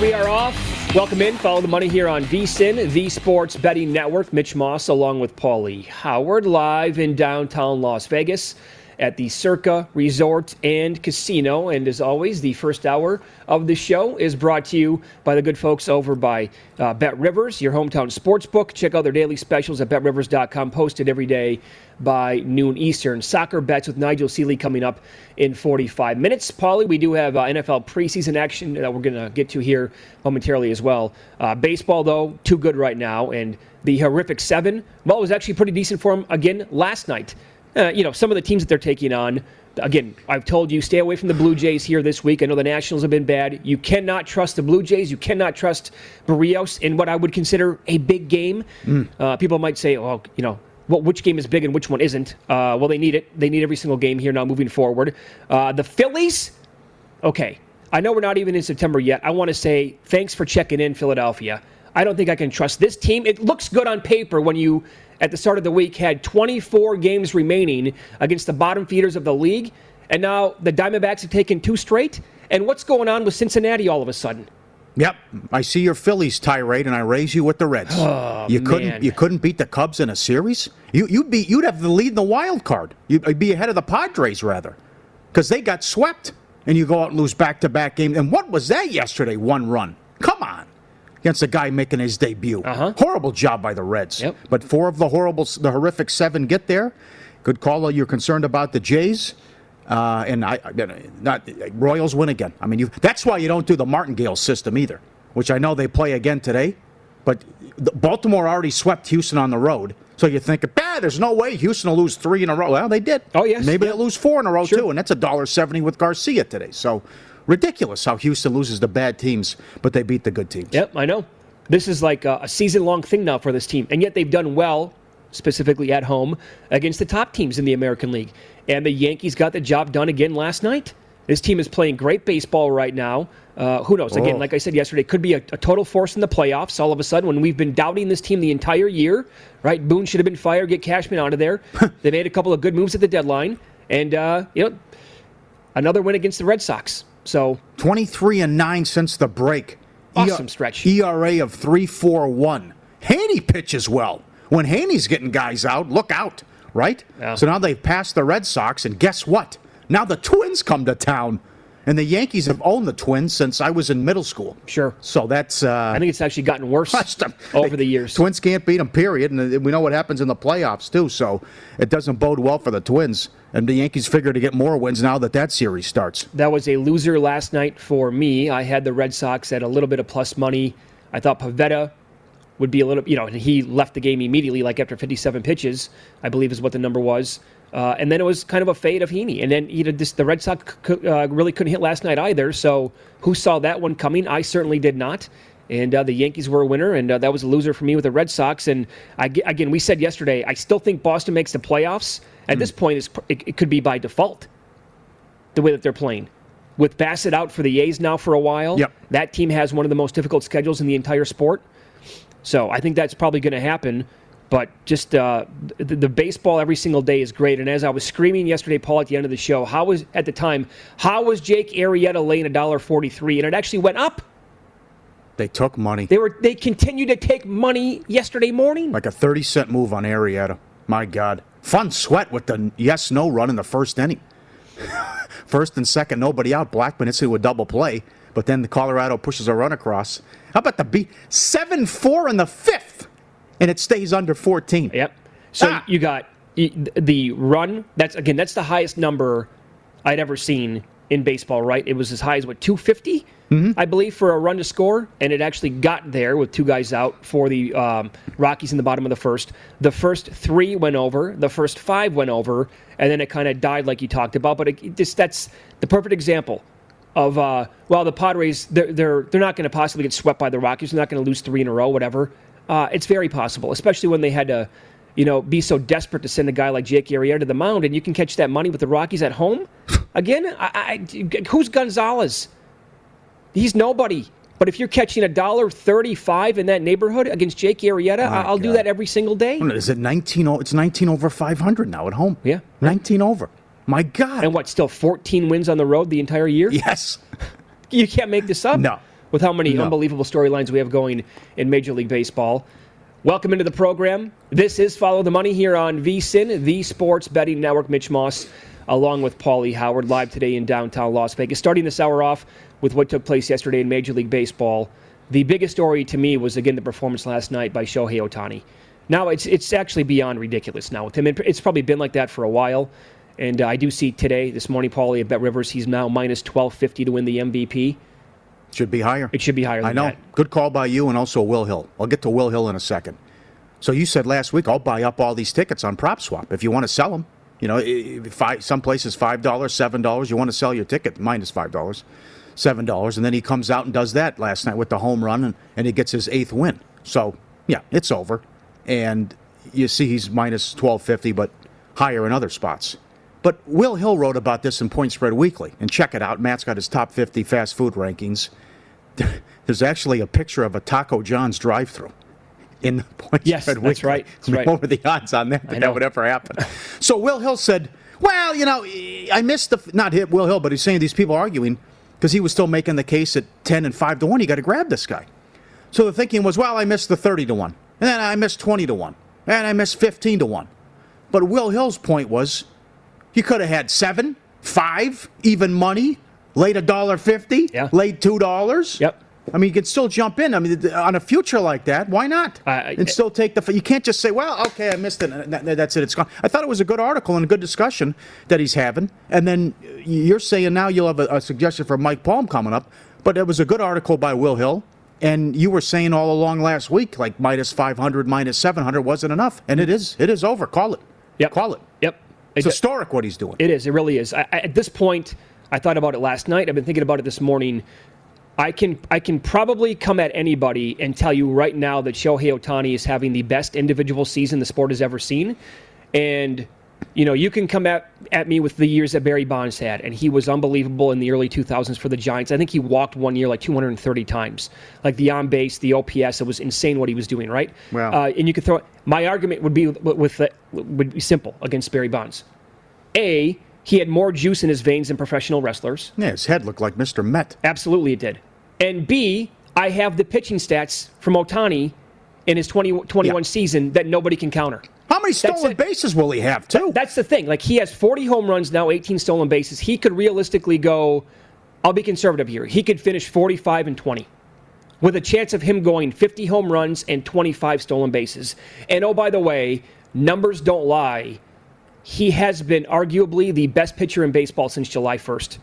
We are off. Welcome in. Follow the money here on VSIN, the Sports Betting Network. Mitch Moss along with Paulie Howard live in downtown Las Vegas at the Circa Resort and Casino. And as always, the first hour of the show is brought to you by the good folks over by uh, Bet Rivers, your hometown sports book. Check out their daily specials at betrivers.com, posted every day by noon Eastern. Soccer bets with Nigel Seeley coming up in 45 minutes. Paulie, we do have uh, NFL preseason action that we're going to get to here momentarily as well. Uh, baseball, though, too good right now. And the horrific seven, well, it was actually pretty decent for them again last night uh, you know, some of the teams that they're taking on. Again, I've told you stay away from the Blue Jays here this week. I know the Nationals have been bad. You cannot trust the Blue Jays. You cannot trust Berrios in what I would consider a big game. Mm. Uh, people might say, "Oh, you know, well, which game is big and which one isn't?" Uh, well, they need it. They need every single game here now moving forward. Uh, the Phillies, okay. I know we're not even in September yet. I want to say thanks for checking in, Philadelphia. I don't think I can trust this team. It looks good on paper when you at the start of the week had 24 games remaining against the bottom feeders of the league. And now the Diamondbacks have taken two straight. And what's going on with Cincinnati all of a sudden? Yep, I see your Phillies tirade, and I raise you with the Reds. Oh, you couldn't, man. you couldn't beat the Cubs in a series. You, you'd be, you'd have the lead in the wild card. You'd be ahead of the Padres rather, because they got swept, and you go out and lose back-to-back games. And what was that yesterday? One run. Come on against a guy making his debut. Uh-huh. Horrible job by the Reds. Yep. But four of the horrible, the horrific seven get there. Good call. You're concerned about the Jays. Uh, and I, not Royals win again. I mean, you, that's why you don't do the Martingale system either, which I know they play again today. But Baltimore already swept Houston on the road, so you think, bah, there's no way Houston will lose three in a row. Well, they did. Oh yes. Maybe yeah. they'll lose four in a row Sure. too, and that's a dollar seventy with Garcia today. So ridiculous how Houston loses the bad teams, but they beat the good teams. Yep, I know. This is like a, a season long thing now for this team. And yet they've done well, specifically at home, against the top teams in the American League. And the Yankees got the job done again last night. This team is playing great baseball right now. Uh, who knows? Again, Oh. like I said yesterday, could be a, a total force in the playoffs all of a sudden when we've been doubting this team the entire year, right? Boone should have been fired, get Cashman out of there. they made a couple of good moves at the deadline. And, uh, you know, another win against the Red Sox. So, 23 and 9 since the break. Awesome E- stretch. ERA of 3.41. Heaney pitches well. When Heaney's getting guys out, look out, right? Yeah. So now they've passed the Red Sox, and guess what? Now the Twins come to town, And the Yankees have owned the Twins since I was in middle school. Sure. So that's. Uh, I think it's actually gotten worse over the years. Twins can't beat them, period. And we know what happens in the playoffs, too. So it doesn't bode well for the Twins. And the Yankees figure to get more wins now that that series starts. That was a loser last night for me. I had the Red Sox at a little bit of plus money. I thought Pivetta would be a little, you know, and he left the game immediately, like after 57 pitches, I believe is what the number was. Uh, and then it was kind of a fade of Heaney. And then you know, this, the Red Sox uh, really couldn't hit last night either. So who saw that one coming? I certainly did not. And uh, the Yankees were a winner, and uh, that was a loser for me with the Red Sox. And I, again, we said yesterday, I still think Boston makes the playoffs. At mm. this point, it, it could be by default, the way that they're playing. With Bassitt out for the A's now for a while, yep. that team has one of the most difficult schedules in the entire sport. So I think that's probably going to happen. But just uh, the, the, baseball every single day is great. And as I was screaming yesterday, Paul, at the end of the show, how was at the time, how was Jake Arrieta laying a dollar forty-three, and it actually went up. They took money. They were they continued to take money yesterday morning. Like a thirty cent move on Arrieta. My God, fun sweat with the yes no run in the first inning. first and second, nobody out. Blackmon hits it with double play, but then the Colorado pushes a run across. How about the beat seven four in the fifth? And it stays under 14. Yep. So ah. you got the run. That's again, that's the highest number I'd ever seen in baseball. Right? It was as high as what 250, mm-hmm. I believe, for a run to score, and it actually got there with two guys out for the um, Rockies in the bottom of the first. The first three went over. The first five went over, and then it kind of died, like you talked about. But it, just that's the perfect example of uh, well, the Padres they're they're, they're not going to possibly get swept by the Rockies. They're not going to lose three in a row, whatever. Uh, it's very possible, especially when they had to, you know, be so desperate to send a guy like Jake Arrieta to the mound, and you can catch that money with the Rockies at home. Again, I, I, who's Gonzalez? He's nobody. But if you're catching a dollar thirty-five in that neighborhood against Jake Arrieta, oh I'll God. do that every single day. Is it nineteen? It's nineteen over five hundred now at home. Yeah, nineteen over. My God. And what? Still fourteen wins on the road the entire year? Yes. you can't make this up. No with how many no. unbelievable storylines we have going in Major League Baseball. Welcome into the program. This is Follow the Money here on VSIN, the Sports Betting Network. Mitch Moss, along with Paulie Howard, live today in downtown Las Vegas. Starting this hour off with what took place yesterday in Major League Baseball. The biggest story to me was again the performance last night by Shohei Ohtani. Now it's it's actually beyond ridiculous now with him. It's probably been like that for a while. And uh, I do see today, this morning, Paulie at Bet Rivers, he's now minus 1250 to win the MVP. Should be higher. It should be higher. I know. That. Good call by you, and also Will Hill. I'll get to Will Hill in a second. So you said last week I'll buy up all these tickets on Prop Swap if you want to sell them. You know, five, some places five dollars, seven dollars. You want to sell your ticket minus five dollars, seven dollars, and then he comes out and does that last night with the home run, and, and he gets his eighth win. So yeah, it's over, and you see he's minus twelve fifty, but higher in other spots. But Will Hill wrote about this in Point Spread Weekly, and check it out. Matt's got his top 50 fast food rankings. There's actually a picture of a Taco John's drive-through in the Point yes, Spread Weekly. That's right. That's right. What were the odds on that that, that would ever happen? so Will Hill said, "Well, you know, I missed the not hit Will Hill, but he's saying these people arguing because he was still making the case at 10 and 5 to 1. You got to grab this guy. So the thinking was, well, I missed the 30 to 1. And then I missed 20 to 1. And I missed 15 to 1. But Will Hill's point was you could have had seven, five, even money, laid a dollar fifty, yeah. laid two dollars. Yep. I mean, you can still jump in. I mean, on a future like that, why not? Uh, and still take the. You can't just say, "Well, okay, I missed it. That's it. It's gone." I thought it was a good article and a good discussion that he's having. And then you're saying now you'll have a, a suggestion for Mike Palm coming up, but it was a good article by Will Hill. And you were saying all along last week, like minus 500, minus 700 wasn't enough, and it is. It is over. Call it. Yeah. Call it. It's it, historic what he's doing. It is. It really is. I, at this point, I thought about it last night. I've been thinking about it this morning. I can I can probably come at anybody and tell you right now that Shohei Ohtani is having the best individual season the sport has ever seen, and you know you can come at at me with the years that Barry Bonds had, and he was unbelievable in the early 2000s for the Giants. I think he walked one year like 230 times, like the on base, the OPS. It was insane what he was doing, right? Wow. Uh, and you could throw my argument would be with the, would be simple against Barry Bonds. A he had more juice in his veins than professional wrestlers. Yeah, his head looked like Mr. Met. Absolutely, it did. And B, I have the pitching stats from Ohtani in his 20, 21 yeah. season that nobody can counter. How many stolen bases will he have, too? That's the thing. Like, he has 40 home runs now, 18 stolen bases. He could realistically go I'll be conservative here. He could finish 45 and 20 with a chance of him going 50 home runs and 25 stolen bases. And oh, by the way, numbers don't lie. He has been arguably the best pitcher in baseball since July 1st.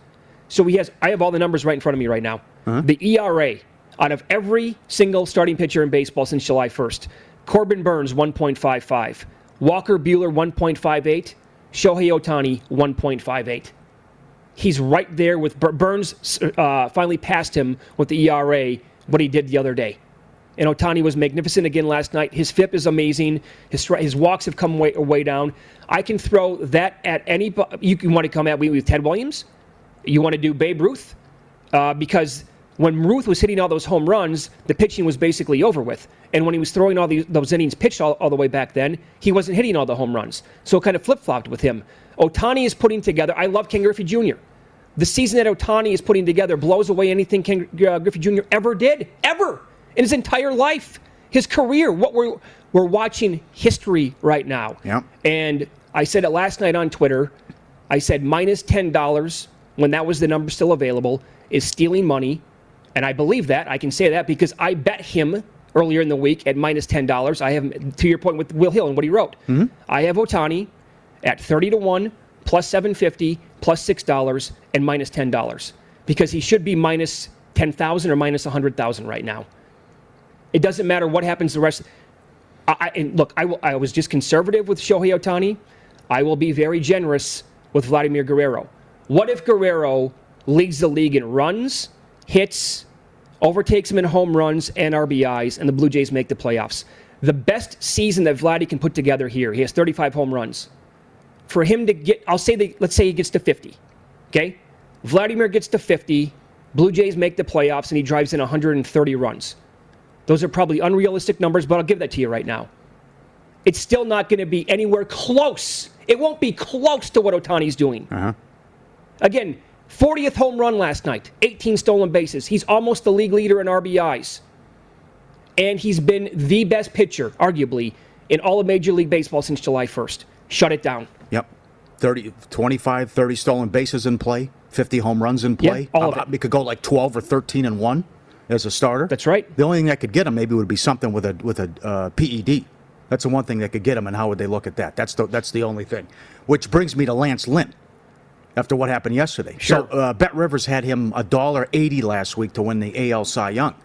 So he has. I have all the numbers right in front of me right now. Uh-huh. The ERA out of every single starting pitcher in baseball since July 1st. Corbin Burnes 1.55, Walker Buehler 1.58, Shohei Ohtani 1.58 he's right there with Bur- Burnes. Uh, finally passed him with the ERA what he did the other day. And Ohtani was magnificent again last night. His FIP is amazing. His his walks have come way, way down. I can throw that at any. You want to come at me with Ted Williams. You want to do Babe Ruth uh, because when Ruth was hitting all those home runs, the pitching was basically over with. And when he was throwing all these, those innings pitched all, all the way back then, he wasn't hitting all the home runs. So it kind of flip flopped with him. Ohtani is putting together. I love Ken Griffey Jr. The season that Ohtani is putting together blows away anything Ken uh, Griffey Jr. ever did, ever in his entire life, his career. What we're we're watching history right now. Yep. And I said it last night on Twitter. I said minus minus ten dollars when that was the number still available is stealing money, and I believe that. I can say that because I bet him earlier in the week at minus ten dollars. I have to your point with Will Hill and what he wrote. Mm-hmm. I have Ohtani at thirty to one plus seven fifty plus six dollars and minus ten dollars because he should be minus ten thousand or minus a hundred thousand right now. It doesn't matter what happens the rest. I, I, and look, I, will, I was just conservative with Shohei Ohtani. I will be very generous with Vladimir Guerrero. What if Guerrero leads the league in runs, hits, overtakes him in home runs and RBIs, and the Blue Jays make the playoffs? The best season that Vladdy can put together here, he has 35 home runs. For him to get, I'll say, that, let's say he gets to 50. Okay? Vladimir gets to 50, Blue Jays make the playoffs, and he drives in 130 runs. Those are probably unrealistic numbers, but I'll give that to you right now. It's still not going to be anywhere close. It won't be close to what Ohtani's doing. Uh-huh. Again, 40th home run last night, 18 stolen bases. He's almost the league leader in RBIs. And he's been the best pitcher, arguably, in all of Major League Baseball since July 1st. Shut it down. Yep. 30, 25, 30 stolen bases in play, 50 home runs in play. Yeah, all of it. We could go like 12 or 13 and 1 as a starter. That's right. The only thing that could get him maybe would be something with a with a uh, PED. That's the one thing that could get him, and how would they look at that? That's the that's the only thing. Which brings me to Lance Lynn. After what happened yesterday, Sure. so uh, Bet Rivers had him a dollar eighty last week to win the AL Cy Young.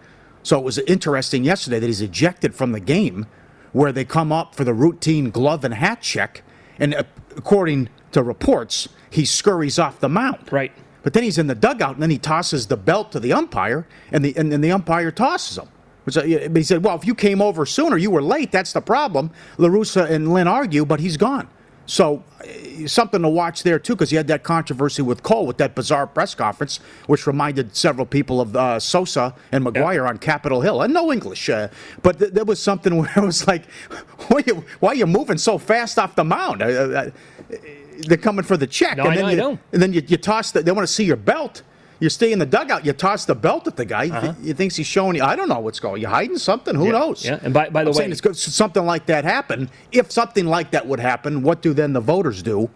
So it was interesting yesterday that he's ejected from the game, where they come up for the routine glove and hat check, and uh, according to reports, he scurries off the mound. Right. But then he's in the dugout, and then he tosses the belt to the umpire, and the and then the umpire tosses him. Which, uh, but he said, "Well, if you came over sooner, you were late. That's the problem." La Russa and Lynn argue, but he's gone. So uh, something to watch there too, because he had that controversy with Cole with that bizarre press conference, which reminded several people of uh, Sosa and McGwire on Capitol Hill, and no English. Uh, but th- there was something where it was like, "Why are you, why are you moving so fast off the mound?" Uh, uh, they're coming for the check, No, and I then know, I you, know. and then you, you toss the, they want to see your belt. You stay in the dugout. You toss the belt at the guy. You th- You thinks he's showing you. I don't know what's going. On. You hiding something? Who knows? Uh-huh. Yeah, and by- by the I'm saying way- it's good. something like that happen. If something like that would happen, what do then the voters do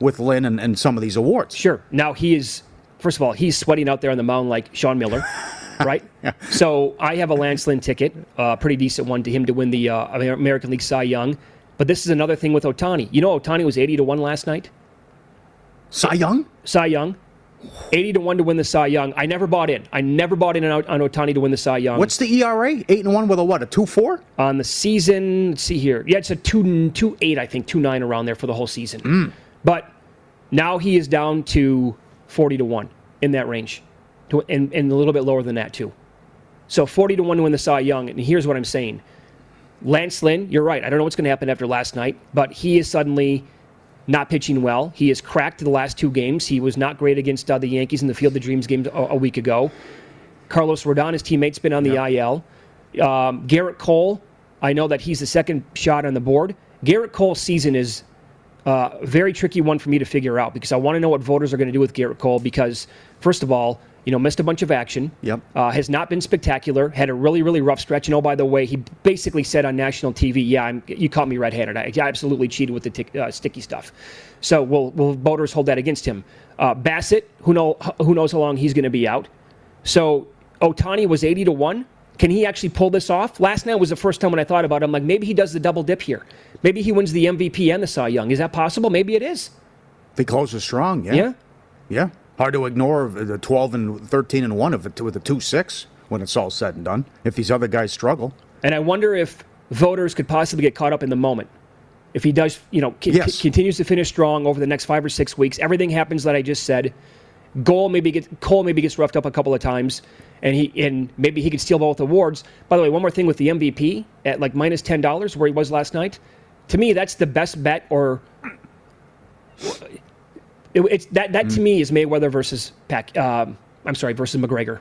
with Lynn and, and some of these awards? Sure. Now he is, first of all, he's sweating out there on the mound like Sean Miller, right? yeah. So I have a Lance Lynn ticket, a pretty decent one to him to win the uh, American League Cy Young. But this is another thing with Ohtani. You know, Ohtani was 80 to 1 last night, Cy Young? Cy Young. 80 to 1 to win the Cy Young. I never bought in. I never bought in on, on Ohtani to win the Cy Young. What's the ERA? Eight and one with a what? A two four? on the season. Let's see here. Yeah, it's a two two eight, I think, two nine around there for the whole season. Hmm. But now he is down to forty to one in that range, to, and, and a little bit lower than that too. So forty to one to win the Cy Young. And here's what I'm saying: Lance Lynn, you're right. I don't know what's going to happen after last night, but he is suddenly not pitching well. He has cracked the last two games. He was not great against uh, the Yankees in the Field of Dreams game a, a week ago. Carlos Rodon, his teammate's been on the IL. Um, Gerrit Cole, I know that he's the second shot on the board. Gerrit Cole's season is uh, a very tricky one for me to figure out because I want to know what voters are going to do with Gerrit Cole because, first of all, You know, missed a bunch of action. Yep. Uh, has not been spectacular. Had a really, really rough stretch. And oh, by the way, he basically said on national TV, "Yeah, I'm, you caught me red-handed. I, I absolutely cheated with the tick, uh, sticky stuff." So will will voters hold that against him? Uh, Bassitt, who know who knows how long he's going to be out. So Ohtani was 80 to one. Can he actually pull this off? Last night was the first time when I thought about it. I'm like, maybe he does the double dip here. Maybe he wins the MVP and the Cy Young. Is that possible? Maybe it is. If he closes strong, yeah. Yeah. Yeah. Hard to ignore the 12 and 13 and 1 of it with a 2 6 when it's all said and done, if these other guys struggle. And I wonder if voters could possibly get caught up in the moment. If he does, you know, c- Yes. c- continues to finish strong over the next five or six weeks, everything happens that I just said. Goal maybe get Cole maybe gets roughed up a couple of times, and he and maybe he could steal both awards. By the way, one more thing with the MVP at like minus ten dollars where he was last night. To me, that's the best bet. Or it, it's that that to me is Mayweather versus Pac. Um, I'm sorry, versus McGregor.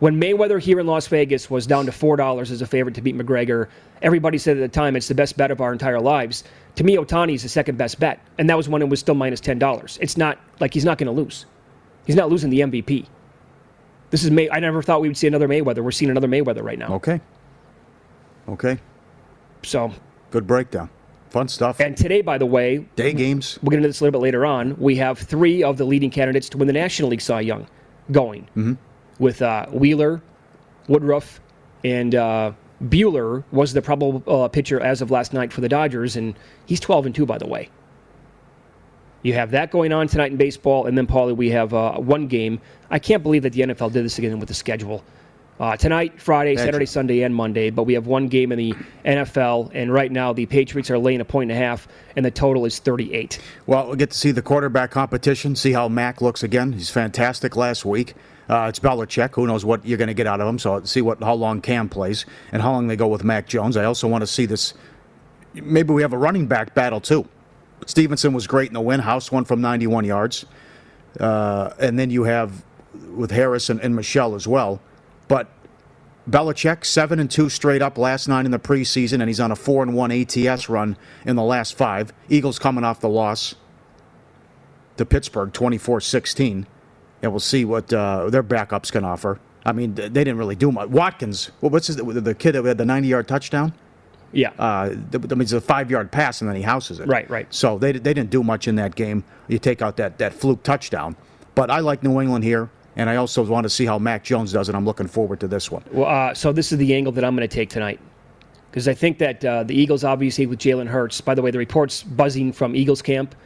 When Mayweather here in Las Vegas was down to four dollars as a favorite to beat McGregor, everybody said at the time it's the best bet of our entire lives. To me, Ohtani is the second best bet, and that was when it was still minus ten dollars. It's not like he's not going to lose. He's not losing the MVP. This is May. I never thought we would see another Mayweather. We're seeing another Mayweather right now. Okay. Okay. So, Good breakdown. Fun stuff. and today, by the way, Day games. we'll get into this a little bit later on. We have three of the leading candidates to win the National League Cy Young going with uh, Wheeler, Woodruff, and uh, Buehler was the probable uh, pitcher as of last night for the Dodgers, and he's 12 and 2, by the way. You have that going on tonight in baseball, and then, Paulie, we have uh, one game. I can't believe that the NFL did this again with the schedule. Uh, tonight, Friday, Magic. Saturday, Sunday, and Monday, but we have one game in the NFL, and right now the Patriots are laying a point and a half, and the total is 38. Well, we'll get to see the quarterback competition, see how Mac looks again. He's fantastic last week. Uh, it's Belichick. Who knows what you're going to get out of him? So see what how long Cam plays and how long they go with Mac Jones. I also want to see this. Maybe we have a running back battle too. Stevenson was great in the win. House won from 91 yards, uh, and then you have with Harris and, and Michel as well. Belichick seven and two straight up last night in the preseason, and he's on a four and one ATS run in the last five. Eagles coming off the loss to Pittsburgh, 24-16, and we'll see what uh, their backups can offer. I mean, they didn't really do much. Watkins, what's his, the kid that had the 90-yard touchdown? Yeah. Uh, th- I mean, it's a five-yard pass, and then he houses it. Right, right. So they, they didn't do much in that game. You take out that, that fluke touchdown. But I like New England here, and I also want to see how Mac Jones does, and I'm looking forward to this one. Well, uh, so this is the angle that I'm going to take tonight. Because I think that uh, the Eagles, obviously, with Jalen Hurts, by the way, the reports buzzing from Eagles camp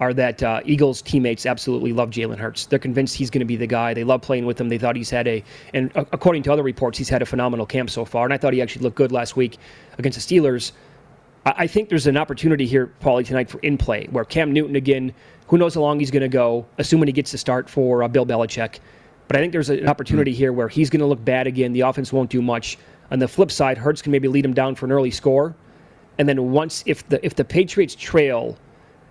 are that uh, Eagles teammates absolutely love Jalen Hurts. They're convinced he's going to be the guy. They love playing with him. They thought he's had a, and uh, according to other reports, he's had a phenomenal camp so far. And I thought he actually looked good last week against the Steelers. I, I think there's an opportunity here, Paulie, tonight for in play, where Cam Newton, again, who knows how long he's going to go, assuming he gets to start for uh, Bill Belichick. But I think there's an opportunity here where he's going to look bad again. The offense won't do much. On the flip side, Hurts can maybe lead him down for an early score. And then once, if the if the Patriots trail,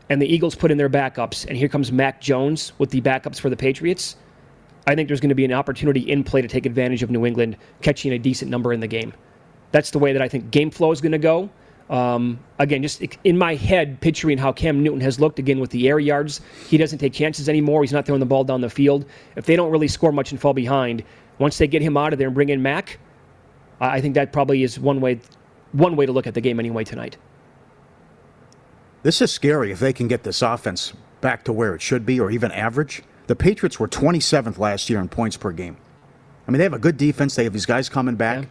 and the Eagles put in their backups, and here comes Mac Jones with the backups for the Patriots, I think there's going to be an opportunity in play to take advantage of New England catching a decent number in the game. That's the way that I think game flow is going to go. Um, again, just in my head, picturing how Cam Newton has looked again with the air yards. He doesn't take chances anymore. He's not throwing the ball down the field. If they don't really score much and fall behind, once they get him out of there and bring in Mac, I I think that probably is one way, one way to look at the game anyway tonight. This is scary if they can get this offense back to where it should be or even average. The Patriots were 27th last year in points per game. I mean, they have a good defense. They have these guys coming back. Yeah.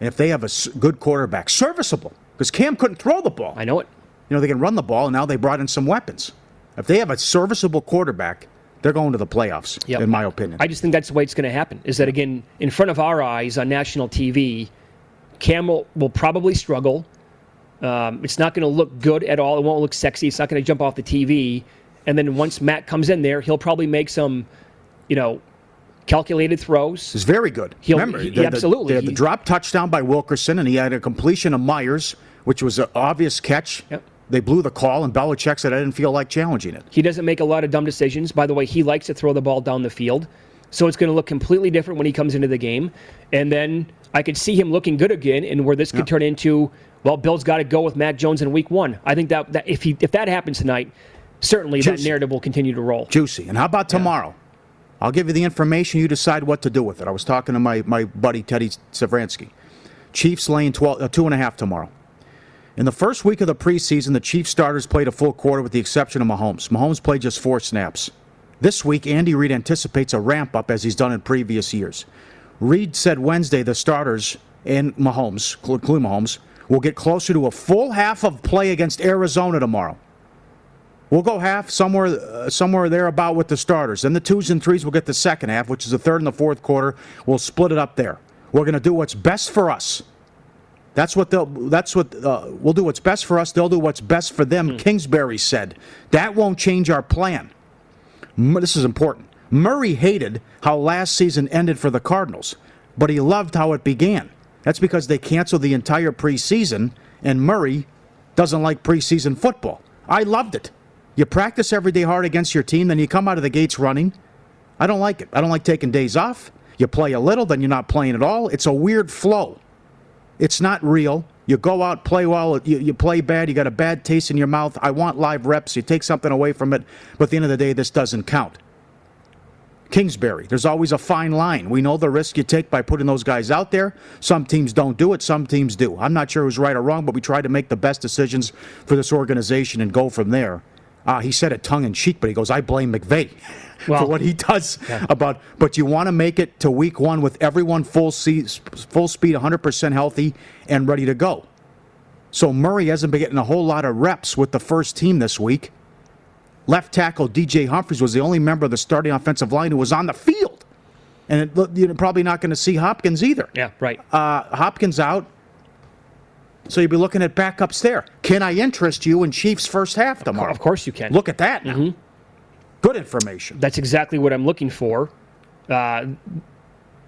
And if they have a good quarterback, serviceable, because Cam couldn't throw the ball. I know it. You know, they can run the ball, and now they brought in some weapons. If they have a serviceable quarterback, they're going to the playoffs, Yep. in my opinion. I just think that's the way it's going to happen. Is that again in front of our eyes on national TV, Cam will, will probably struggle. Um, it's not going to look good at all. It won't look sexy. It's not going to jump off the TV. And then once Matt comes in there, he'll probably make some, you know, calculated throws. It's very good. He'll- Remember, he- the, the- absolutely. had the He- drop touchdown by Wilkerson, and he had a completion of Meyers, which was an obvious catch. Yep. They blew the call, and Belichick said, I didn't feel like challenging it. He doesn't make a lot of dumb decisions. By the way, he likes to throw the ball down the field. So it's going to look completely different when he comes into the game. And then I could see him looking good again, and where this could turn into, well, Bill's got to go with Mac Jones in week one. I think that, that if he if that happens tonight, certainly that narrative will continue to roll. Juicy. And how about tomorrow? I'll give you the information. You decide what to do with it. I was talking to my, my buddy Teddy Sevransky. Chiefs laying 12, uh, two and a half tomorrow. In the first week of the preseason, the Chiefs starters played a full quarter with the exception of Mahomes. Mahomes played just four snaps. This week, Andy Reid anticipates a ramp up as he's done in previous years. Reid said Wednesday the starters and Mahomes, including Mahomes, will get closer to a full half of play against Arizona tomorrow. We'll go half somewhere, uh, somewhere there about with the starters. Then the twos and threes will get the second half, which is the third and the fourth quarter. We'll split it up there. We're going to do what's best for us. That's what they'll. That's what uh, we'll do. What's best for us. They'll do what's best for them. Hmm. Kingsbury said that won't change our plan. M- This is important. Murray hated how last season ended for the Cardinals, but he loved how it began. That's because they canceled the entire preseason, and Murray doesn't like preseason football. I loved it. You practice every day hard against your team, then you come out of the gates running. I don't like it. I don't like taking days off. You play a little, then you're not playing at all. It's a weird flow. It's not real. You go out, play well, you, you play bad, you got a bad taste in your mouth. I want live reps. You take something away from it, but at the end of the day, this doesn't count. Kingsbury, there's always a fine line. We know the risk you take by putting those guys out there. Some teams don't do it, some teams do. I'm not sure who's right or wrong, but we try to make the best decisions for this organization and go from there. Uh, he said it tongue in cheek, but he goes, I blame McVay for what he does about. But you want to make it to week one with everyone full, se- full speed, 100% healthy, and ready to go. So Murray hasn't been getting a whole lot of reps with the first team this week. Left tackle DJ Humphries was the only member of the starting offensive line who was on the field. And it, you're probably not going to see Hopkins either. Yeah, right. Uh, Hopkins out. So you'd be looking at backups there. Can I interest you in Chiefs first half tomorrow? Of course you can. Look at that now. Good information. That's exactly what I'm looking for. Uh,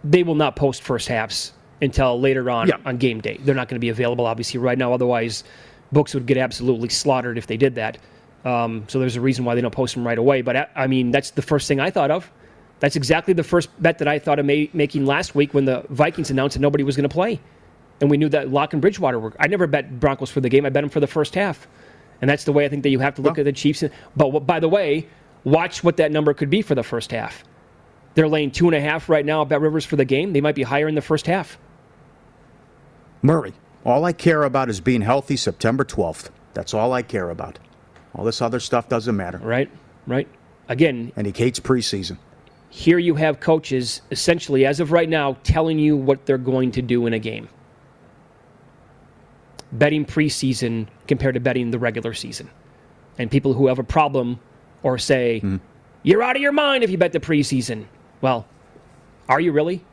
they will not post first halves until later on Yeah. on game day. They're not going to be available, obviously, right now. Otherwise, books would get absolutely slaughtered if they did that. Um, so there's a reason why they don't post them right away. But I, I mean, that's the first thing I thought of. That's exactly the first bet that I thought of ma- making last week when the Vikings announced that nobody was going to play, and we knew that Lock and Bridgewater were. I never bet Broncos for the game. I bet them for the first half, and that's the way I think that you have to look Well- at the Chiefs. But by the way, watch what that number could be for the first half. They're laying two and a half right now Bet Rivers for the game. They might be higher in the first half. Murray, all I care about is being healthy September 12th. That's all I care about. All this other stuff doesn't matter. Right? Right? Again, And he hates preseason. here you have coaches essentially, as of right now, telling you what they're going to do in a game. Betting preseason compared to betting the regular season. And people who have a problem or say, you're out of your mind if you bet the preseason. Well, are you really?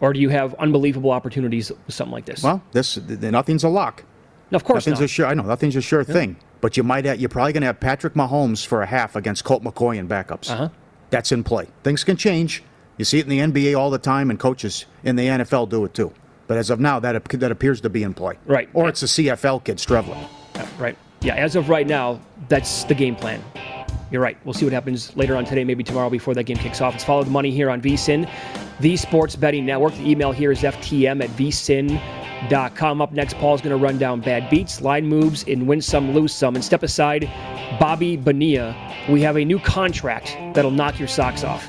Or do you have unbelievable opportunities with something like this? Well, this th- th- nothing's a lock. no, of course Nothing's not. a sure. I know nothing's a sure thing. But you might. Have, you're probably going to have Patrick Mahomes for a half against Colt McCoy and backups. Uh-huh. That's in play. Things can change. You see it in the NBA all the time, and coaches in the NFL do it too. But as of now, that that appears to be in play. Right. Or it's a CFL kid, Streveler. Yeah, uh, right. Yeah, as of right now, that's the game plan. You're right. We'll see what happens later on today, maybe tomorrow before that game kicks off. It's Follow the Money here on VSIN, the Sports Betting Network. The email here is ftm at vsin.com. Up next, Paul's going to run down bad beats, line moves, and win some, lose some. And step aside, Bobby Bonilla. We have a new contract that'll knock your socks off.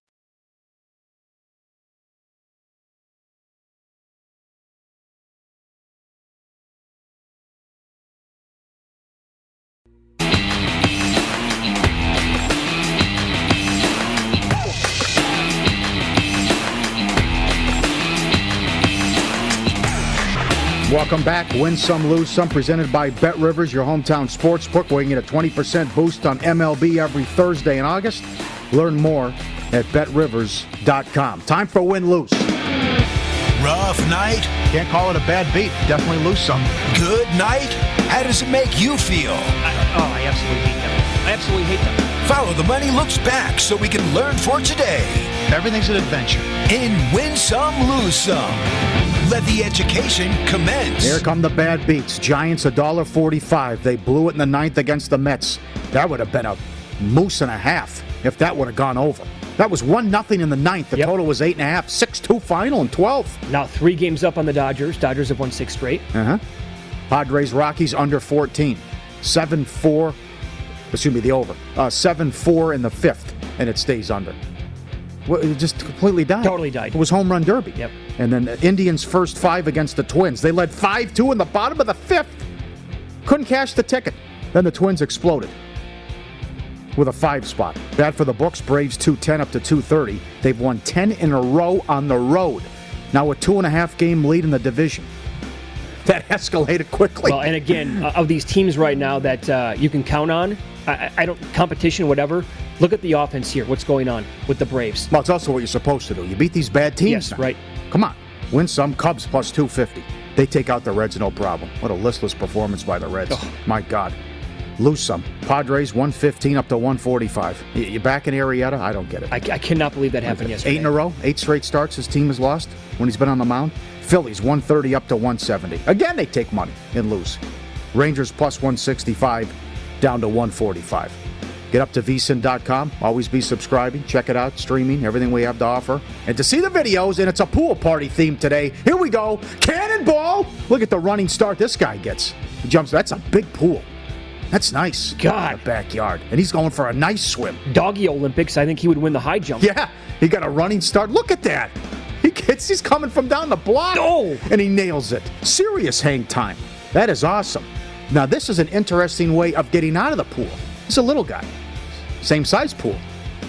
Welcome back. Win some, lose some. Presented by Bet Rivers, your hometown sports book, where you get a 20% boost on MLB every Thursday in August. Learn more at betrivers.com. Time for win lose. Rough night? Can't call it a bad beat. Definitely lose some. Good night? How does it make you feel? I, oh, I absolutely hate them. I absolutely hate them. Follow the money looks back so we can learn for today. Everything's an adventure. In Win Some, Lose Some. Let the education commence. Here come the bad beats. Giants $1.45. They blew it in the ninth against the Mets. That would have been a moose and a half if that would have gone over. That was one nothing in the ninth. The Yep. total was eight and a half. Six two final and twelve. Now three games up on the Dodgers. Dodgers have won six straight. Uh huh. Padres Rockies under 14. 7 4. Excuse me, the over. Uh, 7 4 in the fifth, and it stays under. It just completely died. Totally died. It was home run derby. Yep. And then the Indians' first five against the Twins. They led 5 2 in the bottom of the fifth. Couldn't cash the ticket. Then the Twins exploded with a five spot. Bad for the books. Braves 210 up to 230. They've won 10 in a row on the road. Now a two and a half game lead in the division. That escalated quickly. Well, and again, uh, of these teams right now that uh, you can count on, I, I- don't competition, whatever. Look at the offense here. What's going on with the Braves? Well, it's also what you're supposed to do. You beat these bad teams. Yes, now. right. Come on. Win some. Cubs plus 250. They take out the Reds, no problem. What a listless performance by the Reds. Oh. My God. Lose some. Padres 115 up to 145. You, you back in Arrieta? I don't get it. I, I cannot believe that happened yesterday. Eight in a row, eight straight starts his team has lost when he's been on the mound. Phillies 130 up to 170. Again, they take money and lose. Rangers plus 165 down to 145. Get up to vsin.com. Always be subscribing. Check it out. Streaming, everything we have to offer. And to see the videos, and it's a pool party theme today. Here we go. Cannonball. Look at the running start this guy gets. He jumps. That's a big pool. That's nice. God. In the backyard. And he's going for a nice swim. Doggy Olympics, I think he would win the high jump. Yeah, he got a running start. Look at that. He gets, he's coming from down the block. Oh. And he nails it. Serious hang time. That is awesome. Now, this is an interesting way of getting out of the pool. He's a little guy. Same size pool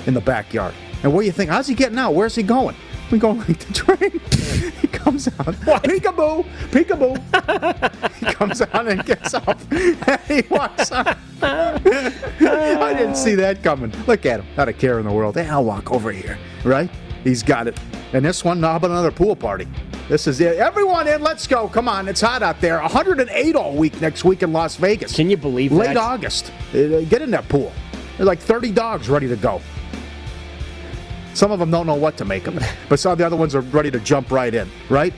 in the backyard. And what do you think, how's he getting out? Where's he going? We going like the train. he comes out. Peekaboo, peekaboo. he comes out and gets off. And he walks out. I didn't see that coming. Look at him. Not a care in the world. Hey, I'll walk over here. Right? He's got it. And this one, how about another pool party? This is it. Everyone in, let's go. Come on, it's hot out there. 108 all week next week in Las Vegas. Can you believe that? Late that? August. Uh, Get in that pool. There's like 30 dogs ready to go. Some of them don't know what to make of it, but some of the other ones are ready to jump right in, right?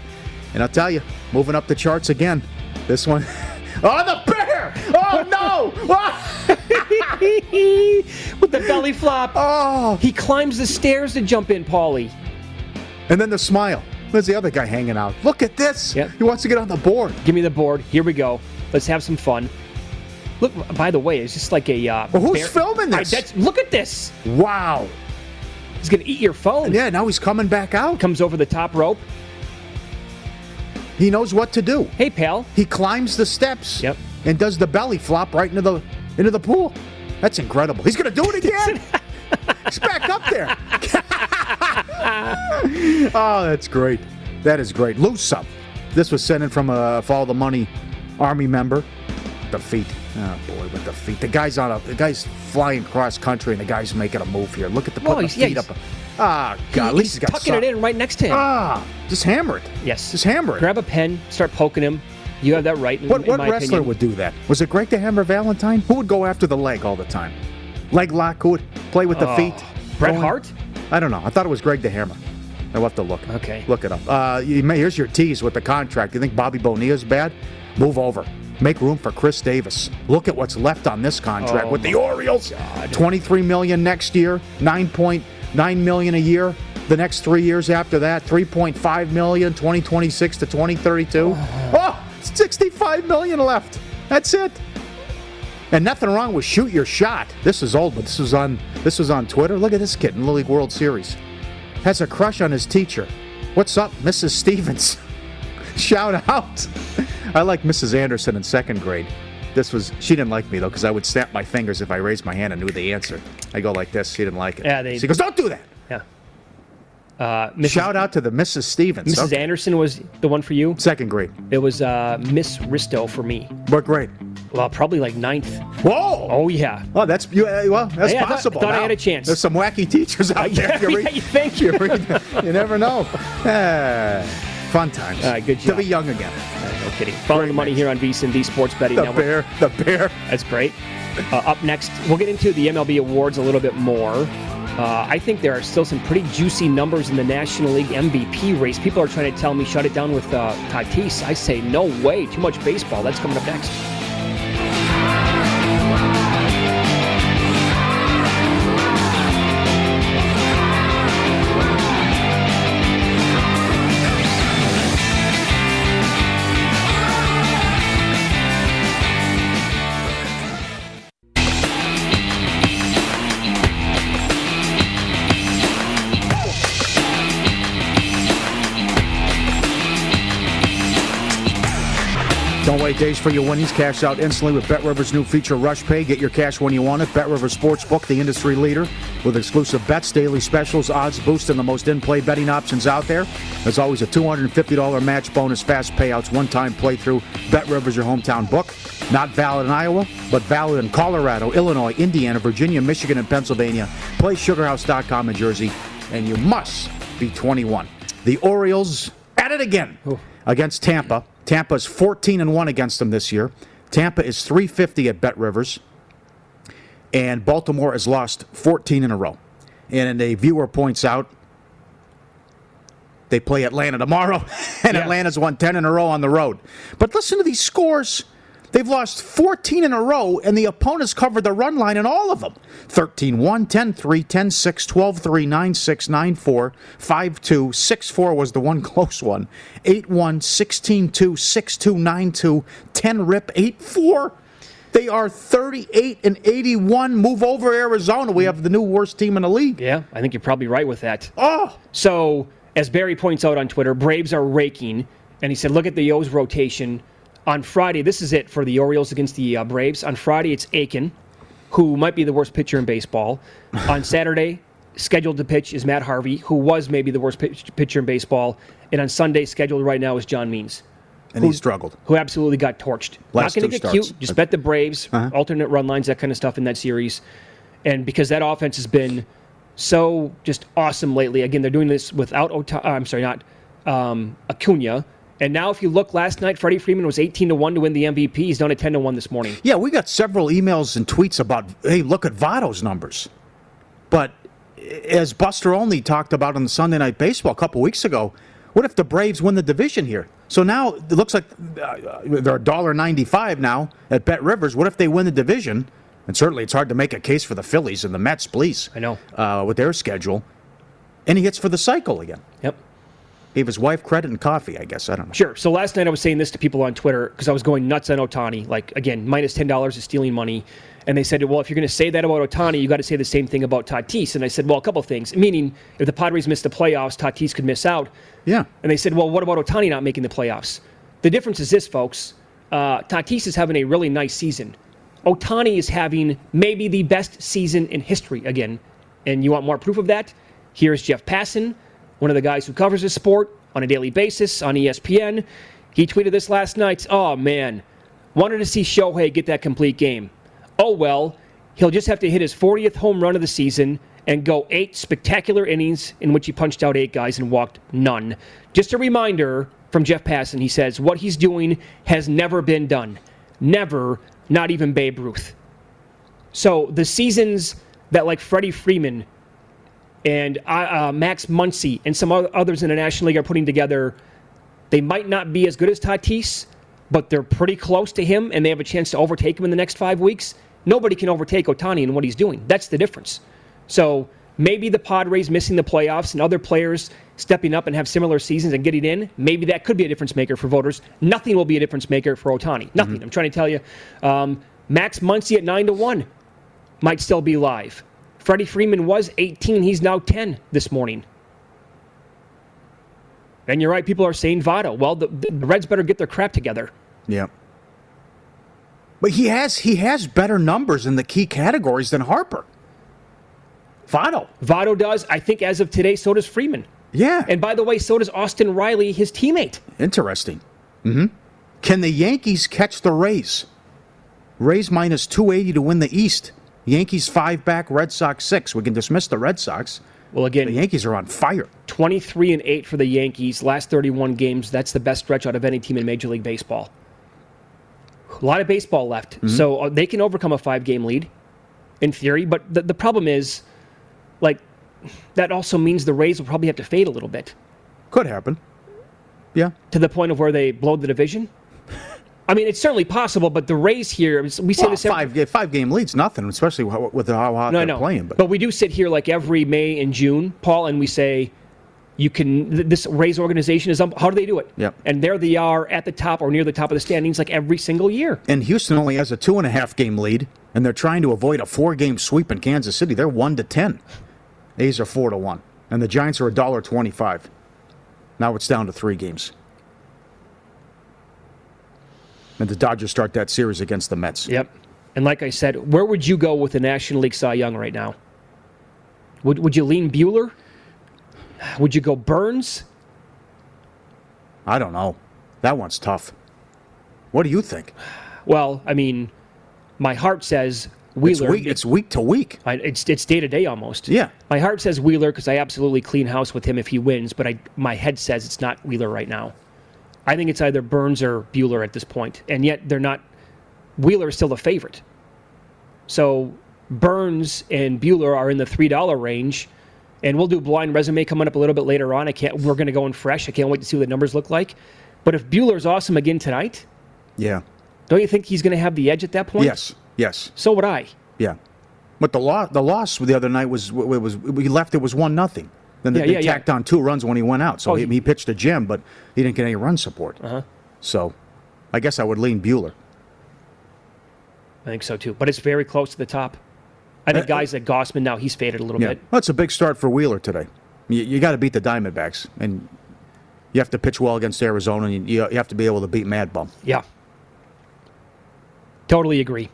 And I'll tell you, moving up the charts again. This one, oh the! Oh no! With the belly flop. Oh! He climbs the stairs to jump in, Paulie. And then the smile. There's the other guy hanging out. Look at this. Yep. He wants to get on the board. Give me the board. Here we go. Let's have some fun. Look, by the way, it's just like a. Uh, Well, who's bear- filming I- this? that's- look at this. Wow. He's gonna eat your phone. Yeah, now he's coming back out. Comes over the top rope. He knows what to do. Hey, pal. He climbs the steps. Yep. And does the belly flop right into the into the pool. That's incredible. He's gonna do it again. he's back up there. oh, that's great. That is great. Loose up. This was sent in from a Follow the Money Army member. The feet. Oh boy, with the feet. The guy's on a the guy's flying cross country and the guy's making a move here. Look at the Well, the he's- yeah, feet he's- up. Ah, God, at least he's got tucking it in right next to him. Ah, just hammer it. yes. Just hammer it. Grab a pen, start poking him. You have that right. In, What, in what wrestler opinion. would do that? Was it Greg the Hammer Valentine? Who would go after the leg all the time? Leg lock? Who would play with the Oh, feet? Bret Going- Hart? I don't know. I thought it was Greg the Hammer. I'll have to look. Okay. Look it up. Uh, you may, here's your tease with the contract. You think Bobby Bonilla's bad? Move over. Make room for Chris Davis. Look at what's left on this contract Oh, with the my Orioles. 23 million next year, 9.9 million a year. The next three years after that, 3.5 million, 2026 to 2032. Oh, 65 million left. That's it. And nothing wrong with shoot your shot. This is old, but this was on this was on Twitter. Look at this kid in Little League World Series. Has a crush on his teacher. What's up, Mrs. Stevens? Shout out. I like Mrs. Anderson in second grade. This was she didn't like me though because I would snap my fingers if I raised my hand and knew the answer. I go like this. She didn't like it. Yeah, they- she goes, "Don't do that." Yeah. Uh, Mrs. Shout out to the Mrs. Stevens. Mrs. Okay. Anderson was the one for you. Second grade. It was uh, Miss Risto for me. What grade? Well, probably like ninth. Whoa! Oh yeah. Oh, that's you, uh, well, that's Hey, I thought- possible. thought I had a chance. There's some wacky teachers out there. Yeah, you, yeah, you think? you, read- you never know. Ah, fun times. Good To be young again. No kidding. Follow the money here on VSiN, the Sports Betting The Network. bear, the bear. That's great. Uh, up next, we'll get into the MLB awards a little bit more. Uh, I think there are still some pretty juicy numbers in the National League MVP race. People are trying to tell me shut it down with uh, Tatis. I say no way. Too much baseball. That's coming up next. Don't days for your winnings. Cash out instantly with Bet Rivers' new feature, Rush Pay. Get your cash when you want it. Bet Rivers Sportsbook, the industry leader, with exclusive bets, daily specials, odds boost, and the most in-play betting options out there. There's always a $250 match bonus, fast payouts, one-time playthrough. Bet Rivers, your hometown book. Not valid in Iowa, but valid in Colorado, Illinois, Indiana, Virginia, Michigan, and Pennsylvania. Play SugarHouse.com in Jersey, and you must be 21. The Orioles at it again against Tampa. Tampa's 14 and 1 against them this year. Tampa is 350 at Bet Rivers. And Baltimore has lost 14 in a row. And a viewer points out they play Atlanta tomorrow, and Yeah. Atlanta's won 10 in a row on the road. But listen to these scores. They've lost 14 in a row, and the opponents covered the run line in all of them 13 1, 10 3, 10 6, 12 3, 9 6, 9 4, 5 2, 6 4 was the one close one, 8 1, 16 2, 6 2, 9 2, 10 rip, 8 4. They are 38 and 81. Move over Arizona. We have the new worst team in the league. Yeah, I think you're probably right with that. Oh, So, as Barry points out on Twitter, Braves are raking, and he said, look at the O's rotation. On Friday, this is it for the Orioles against the uh, Braves. On Friday, it's Akin, who might be the worst pitcher in baseball. on Saturday, scheduled to pitch is Matt Harvey, who was maybe the worst pitch- pitcher in baseball. And on Sunday, scheduled right now is John Means, and he struggled. who absolutely got torched. Last Not going to get starts. cute. Just bet the Braves, Uh-huh. alternate run lines, that kind of stuff in that series. And because that offense has been so just awesome lately. Again, they're doing this without Ota- I'm sorry, not um, Acuna. And now, if you look last night, Freddie Freeman was 18 to one to win the MVP. He's down at 10 to one this morning. Yeah, we got several emails and tweets about, hey, look at Votto's numbers. But as Buster Olney talked about on the Sunday Night Baseball a couple weeks ago, what if the Braves win the division here? So now it looks like uh, they're $1.95 now at Bet Rivers. What if they win the division? And certainly it's hard to make a case for the Phillies and the Mets, please. I know. Uh, with their schedule. And he hits for the cycle again. Yep. Gave his wife credit and coffee, I guess. I don't know. Sure. So last night I was saying this to people on Twitter because I was going nuts on Ohtani. Like, again, minus $10 is stealing money. And they said, well, if you're going to say that about Ohtani, you got to say the same thing about Tatis. And I said, well, a couple of things. Meaning, if the Padres miss the playoffs, Tatis could miss out. Yeah. And they said, well, what about Ohtani not making the playoffs? The difference is this, folks. Uh, Tatis is having a really nice season. Ohtani is having maybe the best season in history again. And you want more proof of that? Here's Jeff Passan, one of the guys who covers this sport on a daily basis on ESPN. He tweeted this last night. Oh, man. Wanted to see Shohei get that complete game. Oh, well, he'll just have to hit his 40th home run of the season and go eight spectacular innings in which he punched out eight guys and walked none. Just a reminder from Jeff Passan. He says, What he's doing has never been done. Never, not even Babe Ruth. So the seasons that, like Freddie Freeman and uh, uh, Max Muncy and some others in the National League are putting together, they might not be as good as Tatis, but they're pretty close to him and they have a chance to overtake him in the next five weeks. Nobody can overtake Ohtani in what he's doing. That's the difference. So maybe the Padres missing the playoffs and other players stepping up and have similar seasons and getting in, maybe that could be a difference maker for voters. Nothing will be a difference maker for Ohtani. Nothing. I'm trying to tell you. Um, Max Muncy at 9 to 1 might still be live. Freddie Freeman was 18. He's now 10 this morning. And you're right, people are saying Votto. Well, the, the Reds better get their crap together. Yeah. But he has he has better numbers in the key categories than Harper. Votto. Votto does. I think as of today, so does Freeman. Yeah. And by the way, so does Austin Riley, his teammate. Interesting. hmm Can the Yankees catch the Rays? Rays minus 280 to win the East. Yankees five back, Red Sox six. We can dismiss the Red Sox. Well, again, the Yankees are on fire. 23 and 8 for the Yankees, last 31 games. That's the best stretch out of any team in Major League Baseball. A lot of baseball left. Mm-hmm. So uh, they can overcome a five game lead in theory. But the, the problem is, like, that also means the Rays will probably have to fade a little bit. Could happen. Yeah. To the point of where they blow the division. I mean, it's certainly possible, but the Rays here, we say Well, this every, five, yeah, five game leads, nothing, especially with how hot no, they're no. playing. But But we do sit here like every May and June, Paul, and we say, you can. This Rays organization is. How do they do it? Yep. And there they are at the top or near the top of the standings, like every single year. and Houston only has a two and a half game lead, and they're trying to avoid a four game sweep in Kansas City. They're one to ten. A's are four to one, and the Giants are a dollar twenty five. Now it's down to three games. And the Dodgers start that series against the Mets. Yep. And like I said, where would you go with the National League Cy Young right now? Would Would you lean Buehler? Would you go Burnes? I don't know. That one's tough. What do you think? Well, I mean, my heart says Wheeler. It's week, it's week to week. I, it's it's day to day almost. Yeah. My heart says Wheeler because I absolutely clean house with him if he wins, but I my head says it's not Wheeler right now. I think it's either Burnes or Buehler at this point, and yet they're not. Wheeler is still the favorite. So Burnes and Buehler are in the three dollar range, and we'll do blind resume coming up a little bit later on. I can't. We're going to go in fresh. I can't wait to see what the numbers look like. But if Buehler's awesome again tonight, Yeah. don't you think he's going to have the edge at that point? Yes. Yes. So would I. Yeah. But the loss, the loss the other night was it was we left. It was one nothing. Then they, Yeah, they yeah, yeah. tacked on two runs when he went out. So Oh, he, he- he pitched a gem, but he didn't get any run support. Uh-huh. So, I guess I would lean Buehler. I think so too. But it's very close to the top. I think Uh, guys like Gausman now he's faded a little Yeah, bit. well, it's a big start for Wheeler today. You, you got to beat the Diamondbacks, and you have to pitch well against Arizona, and you, you have to be able to beat Mad Bum. Yeah. Totally agree.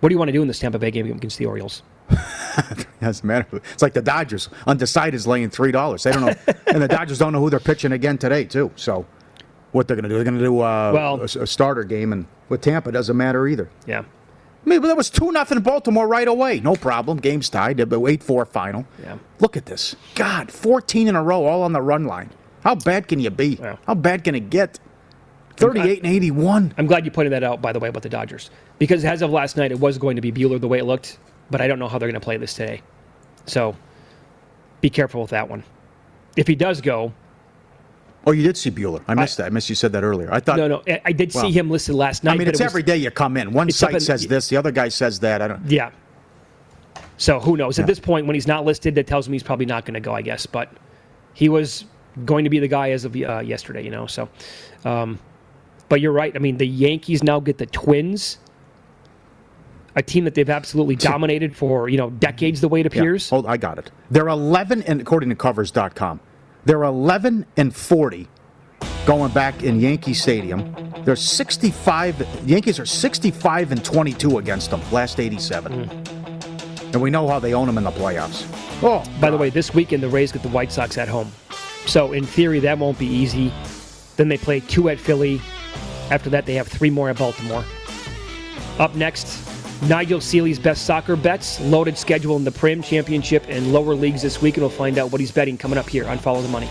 What do you want to do in this Tampa Bay game against the Orioles? Doesn't matter. It's like the Dodgers. Undecided is laying three dollars. They don't know, and the Dodgers don't know who they're pitching again today too. So, what they're going to do? They're going to do uh, Well- a, a starter game, and with Tampa doesn't matter either. Yeah. I mean, that was two nothing Baltimore right away. No problem. Game's tied. Eight four final. Yeah. Look at this. God, fourteen in a row, all on the run line. How bad can you be? Yeah. How bad can it get? Thirty-eight and eighty-one. I'm glad you pointed that out, by the way, about the Dodgers. Because as of last night, it was going to be Buehler the way it looked, but I don't know how they're going to play this today. So be careful with that one. If he does go, Oh, you did see Buehler. I missed that. I missed you said that earlier. I thought. no, no, I- I did Well, see him listed last night. I mean, it's it was- every day you come in. One site says this, the other guy says that. I don't. Yeah. So who knows? Yeah. At this point, when he's not listed, that tells me he's probably not going to go, I guess. But he was going to be the guy as of uh, yesterday. You know, so. Um, but you're right. I mean, the Yankees now get the Twins, a team that they've absolutely dominated for you know decades. The way it appears. Yeah. Hold, I got it. They're 11 and according to Covers.com, they're 11 and 40 going back in Yankee Stadium. They're 65. Yankees are 65 and 22 against them last 87, Mm. and we know how they own them in the playoffs. Oh, By the way, this weekend the Rays get the White Sox at home, so in theory that won't be easy. Then they play two at Philly. After that, they have three more at Baltimore. Up next, Nigel Seeley's best soccer bets, loaded schedule in the Prim Championship and lower leagues this week, and we'll find out what he's betting coming up here on Follow the Money.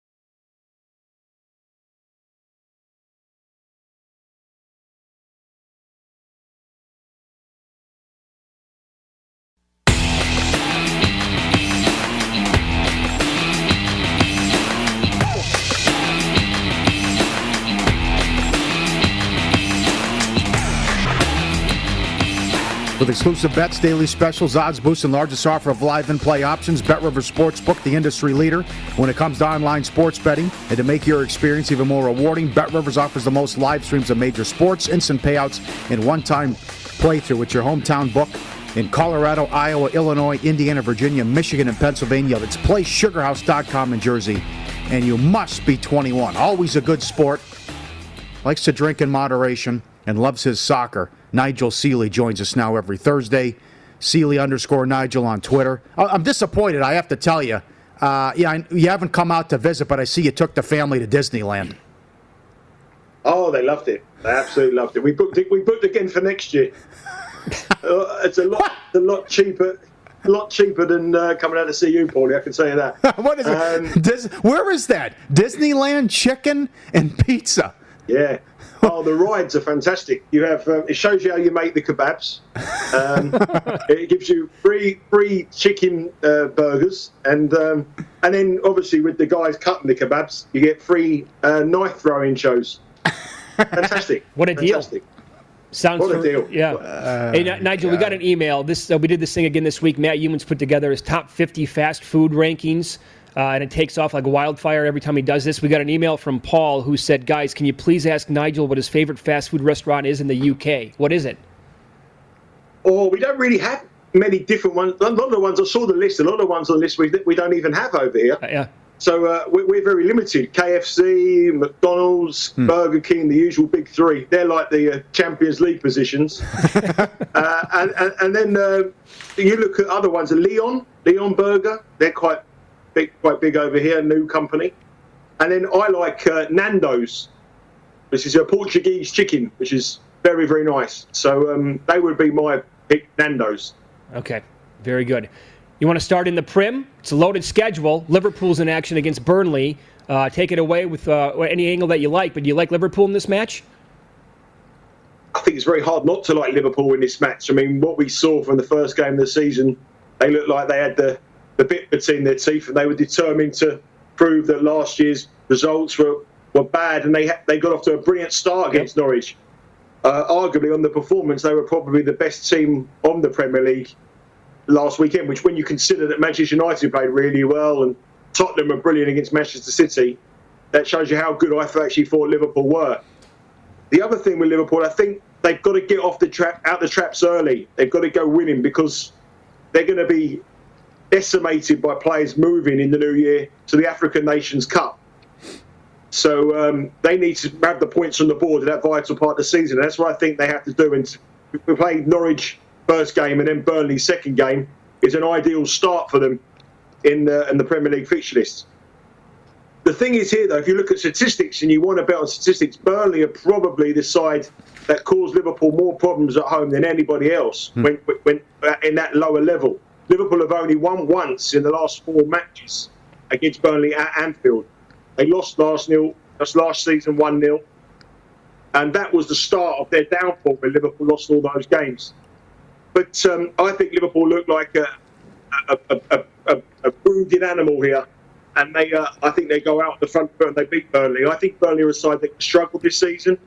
With exclusive bets, daily specials, odds boosts, and largest offer of live and play options, Bet River Sportsbook, the industry leader when it comes to online sports betting. And to make your experience even more rewarding, Bet Rivers offers the most live streams of major sports, instant payouts, and one-time playthrough with your hometown book in Colorado, Iowa, Illinois, Indiana, Virginia, Michigan, and Pennsylvania. It's playsugarhouse.com in Jersey. And you must be 21. Always a good sport. Likes to drink in moderation and loves his soccer. Nigel Seeley joins us now every Thursday. Seeley underscore Nigel on Twitter. I- I'm disappointed, I have to tell you. Uh, yeah, I- you haven't come out to visit, but I see you took the family to Disneyland. Oh, they loved it. They absolutely loved it. We booked it. We booked again for next year. uh, it's a lot, a lot cheaper, a lot cheaper than uh, coming out to see you, Paulie. I can tell you that. what is Um, it? Dis- where is that? Disneyland chicken and pizza. Yeah. Oh, the rides are fantastic. You have um, it shows you how you make the kebabs. Um, it gives you free free chicken uh, burgers, and um, and then obviously with the guys cutting the kebabs, you get free uh, knife throwing shows. Fantastic. What a deal. Fantastic. Sounds What a deal. Yeah. hey, Ni- Nigel, we got an email. This uh, we did this thing again this week. Matt Youmans put together his top 50 fast food rankings. Uh, and it takes off like wildfire every time he does this. We got an email from Paul who said, "Guys, can you please ask Nigel what his favorite fast food restaurant is in the UK? What is it?" Oh, we don't really have many different ones. A lot of the ones I saw the list. A lot of the ones on the list we, we don't even have over here. yeah. So uh, we're, we're very limited. KFC, McDonald's, Burger King, the usual big three. They're like the uh, Champions League positions. uh, and, and, and then uh, you look at other ones. Leon, Leon Burger. They're quite big, quite big over here. New company. And then I like uh, Nando's, which is a Portuguese chicken, which is very very nice. So um, they would be my pick. Nando's. Okay, very good. You want to start in the Prim? It's a loaded schedule. Liverpool's in action against Burnley. Uh, take it away with uh, any angle that you like. But do you like Liverpool in this match? I think it's very hard not to like Liverpool in this match. I mean, what we saw from the first game of the season, they looked like they had the, the bit between their teeth and they were determined to prove that last year's results were, were bad and they, ha- they got off to a brilliant start against Norwich. Uh, arguably, on the performance, they were probably the best team on the Premier League last weekend, which when you consider that Manchester United played really well and Tottenham were brilliant against Manchester City, that shows you how good I actually thought Liverpool were. The other thing with Liverpool, I think they've got to get off the trap, out the traps early. They've got to go winning because they're going to be decimated by players moving in the new year to the African Nations Cup. So um, they need to have the points on the board in that vital part of the season. And that's what I think they have to do. And we played Norwich first game and then Burnley second game is an ideal start for them in the in the Premier League fixture list. The thing is here, though, if you look at statistics and you want to bet on statistics, Burnley are probably the side that caused Liverpool more problems at home than anybody else when, when uh, in that lower level. Liverpool have only won once in the last four matches against Burnley at Anfield. They lost last nil, that's last season one 0 and that was the start of their downfall when Liverpool lost all those games. But um, I think Liverpool look like a a, a, a, a wounded animal here, and they uh, I think they go out the front and they beat Burnley. I think Burnley are a side that struggled this season.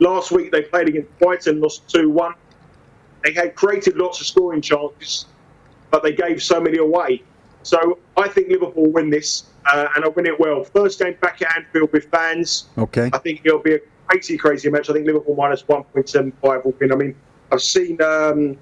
Last week they played against Brighton, lost two one. They had created lots of scoring chances, but they gave so many away. So I think Liverpool win this, uh, and I win it well. First game back at Anfield with fans. Okay. I think it'll be a crazy, crazy match. I think Liverpool minus 1.75 will win. I mean, I've seen um,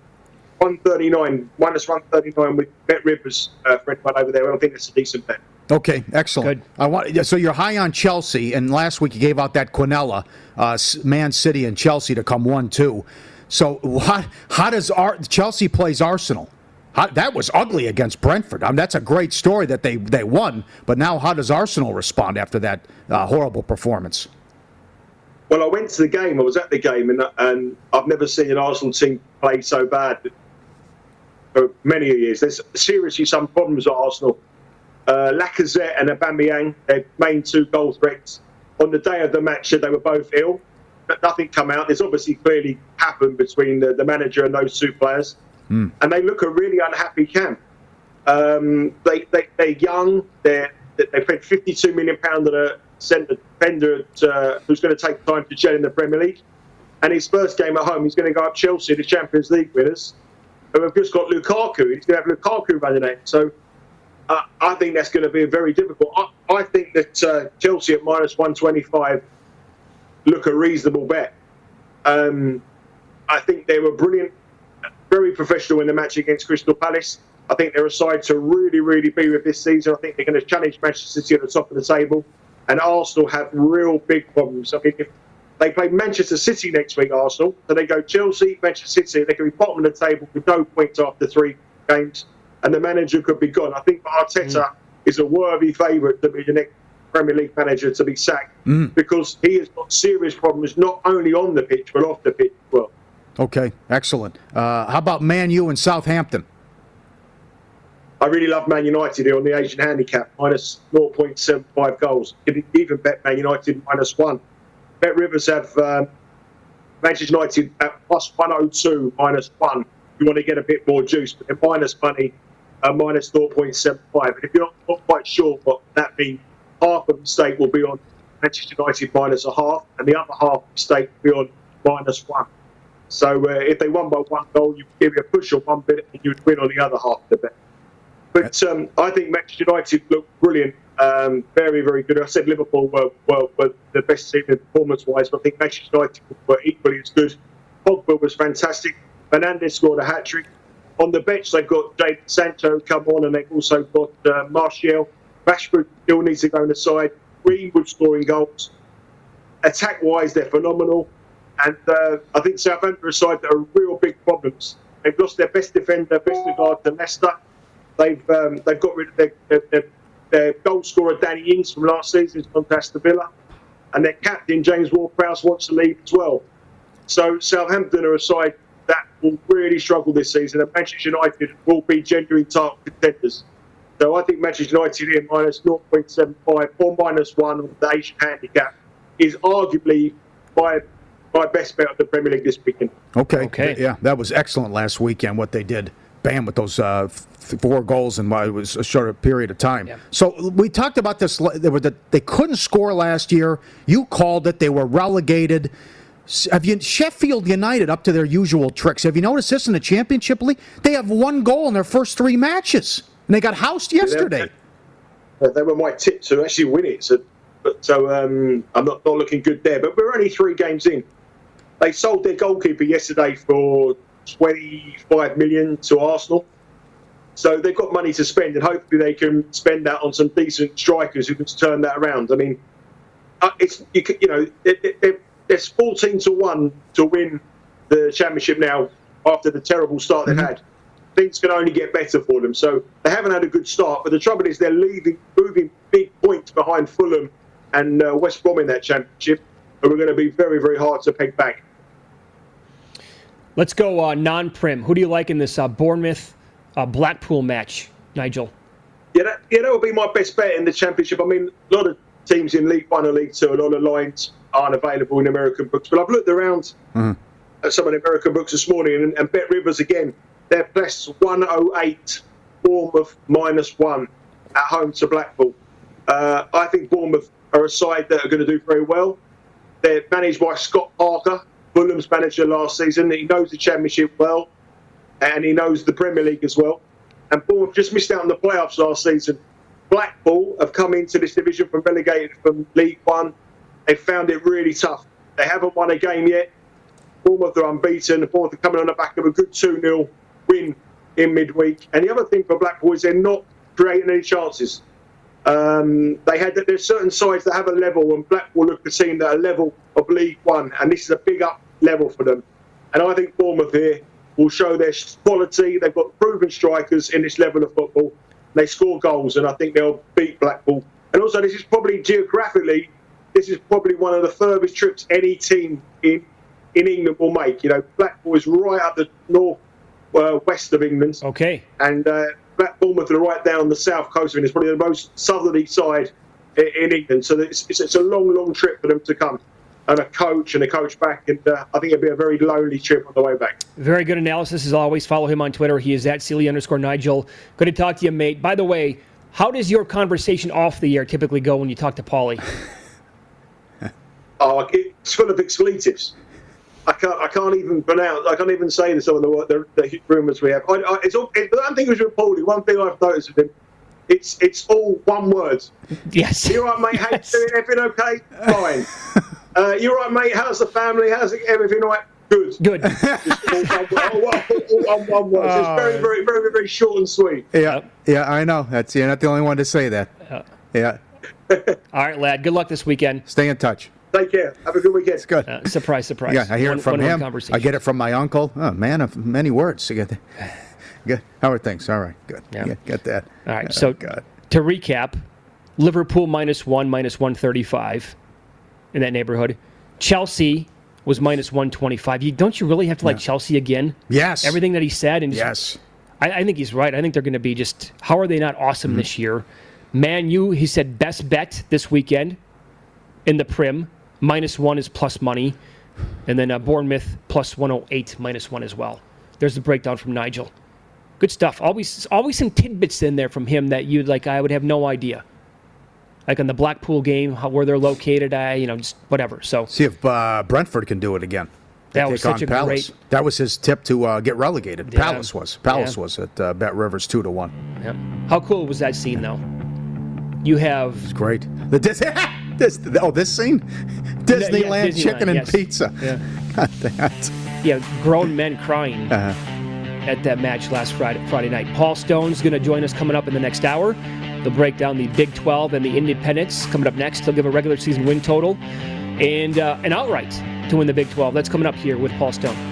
139, minus 139 with Bet Rivers, uh, for anyone over there. I don't think that's a decent bet. Okay, excellent. Good. I want so you're high on Chelsea, and last week you gave out that Quinella, uh, Man City and Chelsea to come one two. So how, how does Ar- Chelsea plays Arsenal? How, that was ugly against Brentford. I mean, that's a great story that they they won. But now, how does Arsenal respond after that uh, horrible performance? Well, I went to the game. I was at the game, and, and I've never seen an Arsenal team play so bad for many years. There's seriously some problems at Arsenal. Uh, Lacazette and Aubameyang, their main two goal threats, on the day of the match, they were both ill. But nothing come out. There's obviously clearly happened between the, the manager and those two players, Hmm. and they look a really unhappy camp. Um, they, they they're young. They're they spent 52 million pound on a centre defender uh, who's going to take time to gel in the Premier League. And his first game at home, he's going to go up Chelsea, the Champions League winners. And we've just got Lukaku. He's going to have Lukaku running it. So uh, I think that's going to be very difficult. I, I think that uh, Chelsea at minus 125 look a reasonable bet. Um, I think they were brilliant, very professional in the match against Crystal Palace. I think they're a side to really, really be with this season. I think they're going to challenge Manchester City at the top of the table. And Arsenal have real big problems. I mean, if they play Manchester City next week, Arsenal, so they go Chelsea, Manchester City, they could be bottom of the table with no points after three games, and the manager could be gone. I think Arteta is a worthy favourite to be the next Premier League manager to be sacked Mm. because he has got serious problems not only on the pitch but off the pitch as well. Okay, excellent. Uh, how about Man U and Southampton? I really love Man United here on the Asian handicap, minus 0.75 goals. Can even bet Man United minus one. Bet Rivers have um, Manchester United at plus 102, minus one. You want to get a bit more juice, but they're minus money, uh, minus 0.75. And if you're not, not quite sure what that means, half of the stake will be on Manchester United minus a half, and the other half of the stake will be on minus one. So uh, if they won by one goal, you'd give you a push on one bit, and you'd win on the other half of the bet. But um, I think Manchester United looked brilliant, um, very, very good. I said Liverpool were, were, were the best team performance-wise, but I think Manchester United were equally as good. Pogba was fantastic. Fernandes scored a hat trick. On the bench, they've got Jadon Sancho come on, and they've also got uh, Martial. Rashford still needs to go on the side. Greenwood scoring goals. Attack-wise, they're phenomenal. And uh, I think Southampton are a side that are real big problems. They've lost their best defender, Vestergaard to Leicester. They've um, they've got rid of their, their, their, their goal scorer Danny Ings from last season, who's gone to Villa, and their captain James Ward-Prowse wants to leave as well. So Southampton are a side that will really struggle this season, and Manchester United will be genuine title contenders. So I think Manchester United here minus 0.75 or minus one on the Asian handicap is arguably my my best bet of the Premier League this weekend. Okay. Okay. Yeah, that was excellent last weekend. What they did, bam, with those uh, f- four goals in what was a short period of time. So we talked about this. They were the, they couldn't score last year. You called it. They were relegated. Have you Sheffield United up to their usual tricks? Have you noticed this in the Championship League? They have one goal in their first three matches, and they got housed yesterday. Uh, they were my tip to actually win it. So, but so um, I'm not, not looking good there. But we're only three games in. They sold their goalkeeper yesterday for 25 million to Arsenal. So they've got money to spend, and hopefully they can spend that on some decent strikers who can turn that around. I mean, uh, it's you, you know there's 14 to one to win the championship now after the terrible start they've had. Things can only get better for them. So they haven't had a good start, but the trouble is they're leaving, moving big points behind Fulham and uh, West Brom in that championship, and we're going to be very, very hard to peg back. Let's go uh, non-prim. Who do you like in this uh, Bournemouth uh, Blackpool match, Nigel? Yeah, that, yeah, that would be my best bet in the championship. I mean, a lot of teams in League One or League Two, a lot of lines aren't available in American books. But I've looked around at some of the American books this morning, and, and Bet Rivers again, they're plus 108, Bournemouth minus one at home to Blackpool. Uh, I think Bournemouth are a side that are going to do very well. They're managed by Scott Parker, Fulham's manager last season. He knows the Championship well, and he knows the Premier League as well. And Bournemouth just missed out on the playoffs last season. Blackpool have come into this division from relegated from League One. They found it really tough. They haven't won a game yet. Bournemouth are unbeaten. Bournemouth are coming on the back of a good 2 0 win in midweek. And the other thing for Blackpool is they're not creating any chances. Um, they had that there's certain sides that have a level, and Blackpool look the team that are level of League One, and this is a big up level for them. And I think Bournemouth here will show their quality. They've got proven strikers in this level of football. They score goals, and I think they'll beat Blackpool. And also, this is probably geographically, this is probably one of the furthest trips any team in in England will make. You know, Blackpool is right up the north uh, west of England. Okay. And uh, Black Bournemouth are right down the south coast of England. It's probably the most southerly side in, in England. So it's, it's, it's a long, long trip for them to come. And a coach and a coach back. And uh, I think it'd be a very lonely trip on the way back. Very good analysis as always. Follow him on Twitter. He is at Seeley underscore Nigel. Good to talk to you, mate. By the way, how does your conversation off the air typically go when you talk to Paulie? Oh, it's full of expletives. I can't. I can't even pronounce. I can't even say some of the the, the rumours we have. I, I, it's all. It, but I think it was with Paulie. One thing I've noticed with him, it's it's all one word. Yes. You all right, mate? How you doing? Everything okay? Fine. uh, you all right, mate? How's the family? How's it, everything all right? Good. Good. All one, word. one, all one, one word. It's very, very, very, very short and sweet. Yeah, yeah, I know. That's you're not the only one to say that. Yeah. All right, lad. Good luck this weekend. Stay in touch. Take care. Have a good weekend. It's good. Uh, surprise, surprise. Yeah, I hear One- it from one-on-one him. conversation. I get it from my uncle. Oh, man of many words. You get that. Good. How are things? All right. Good. Yeah. Get, get that. All right. Oh, so God. to recap, Liverpool minus one, minus one thirty-five, in that neighborhood. Chelsea was minus one twenty-five. You don't you really have to like Chelsea again? Yes. Everything that he said and just- Yes. I, I think he's right. I think they're going to be just. How are they not awesome Mm-hmm. this year? Man, you he said best bet this weekend in the Prim. Minus one is plus money, and then uh, Bournemouth plus one hundred eight minus one as well. There's the breakdown from Nigel. Good stuff. Always, always some tidbits in there from him that you'd like. I would have no idea. Like on the Blackpool game, how, where they're located, I you know just whatever. So See if uh, Brentford can do it again. That was such a Palace. great- That was his tip to uh, get relegated. Yeah. Palace was. Palace Yeah. was at uh, Bet Rivers two to one. Yep. How cool was that scene, though? You have It's great. The Dis- this oh this scene, Disneyland Disneyland, chicken and yes. pizza. Yeah. God, that. yeah, grown men crying Uh, at that match last Friday, Friday night. Paul Stone's going to join us coming up in the next hour. They'll break down the Big 12 and the Independents coming up next. He'll give a regular season win total and uh, an outright to win the Big 12. That's coming up here with Paul Stone.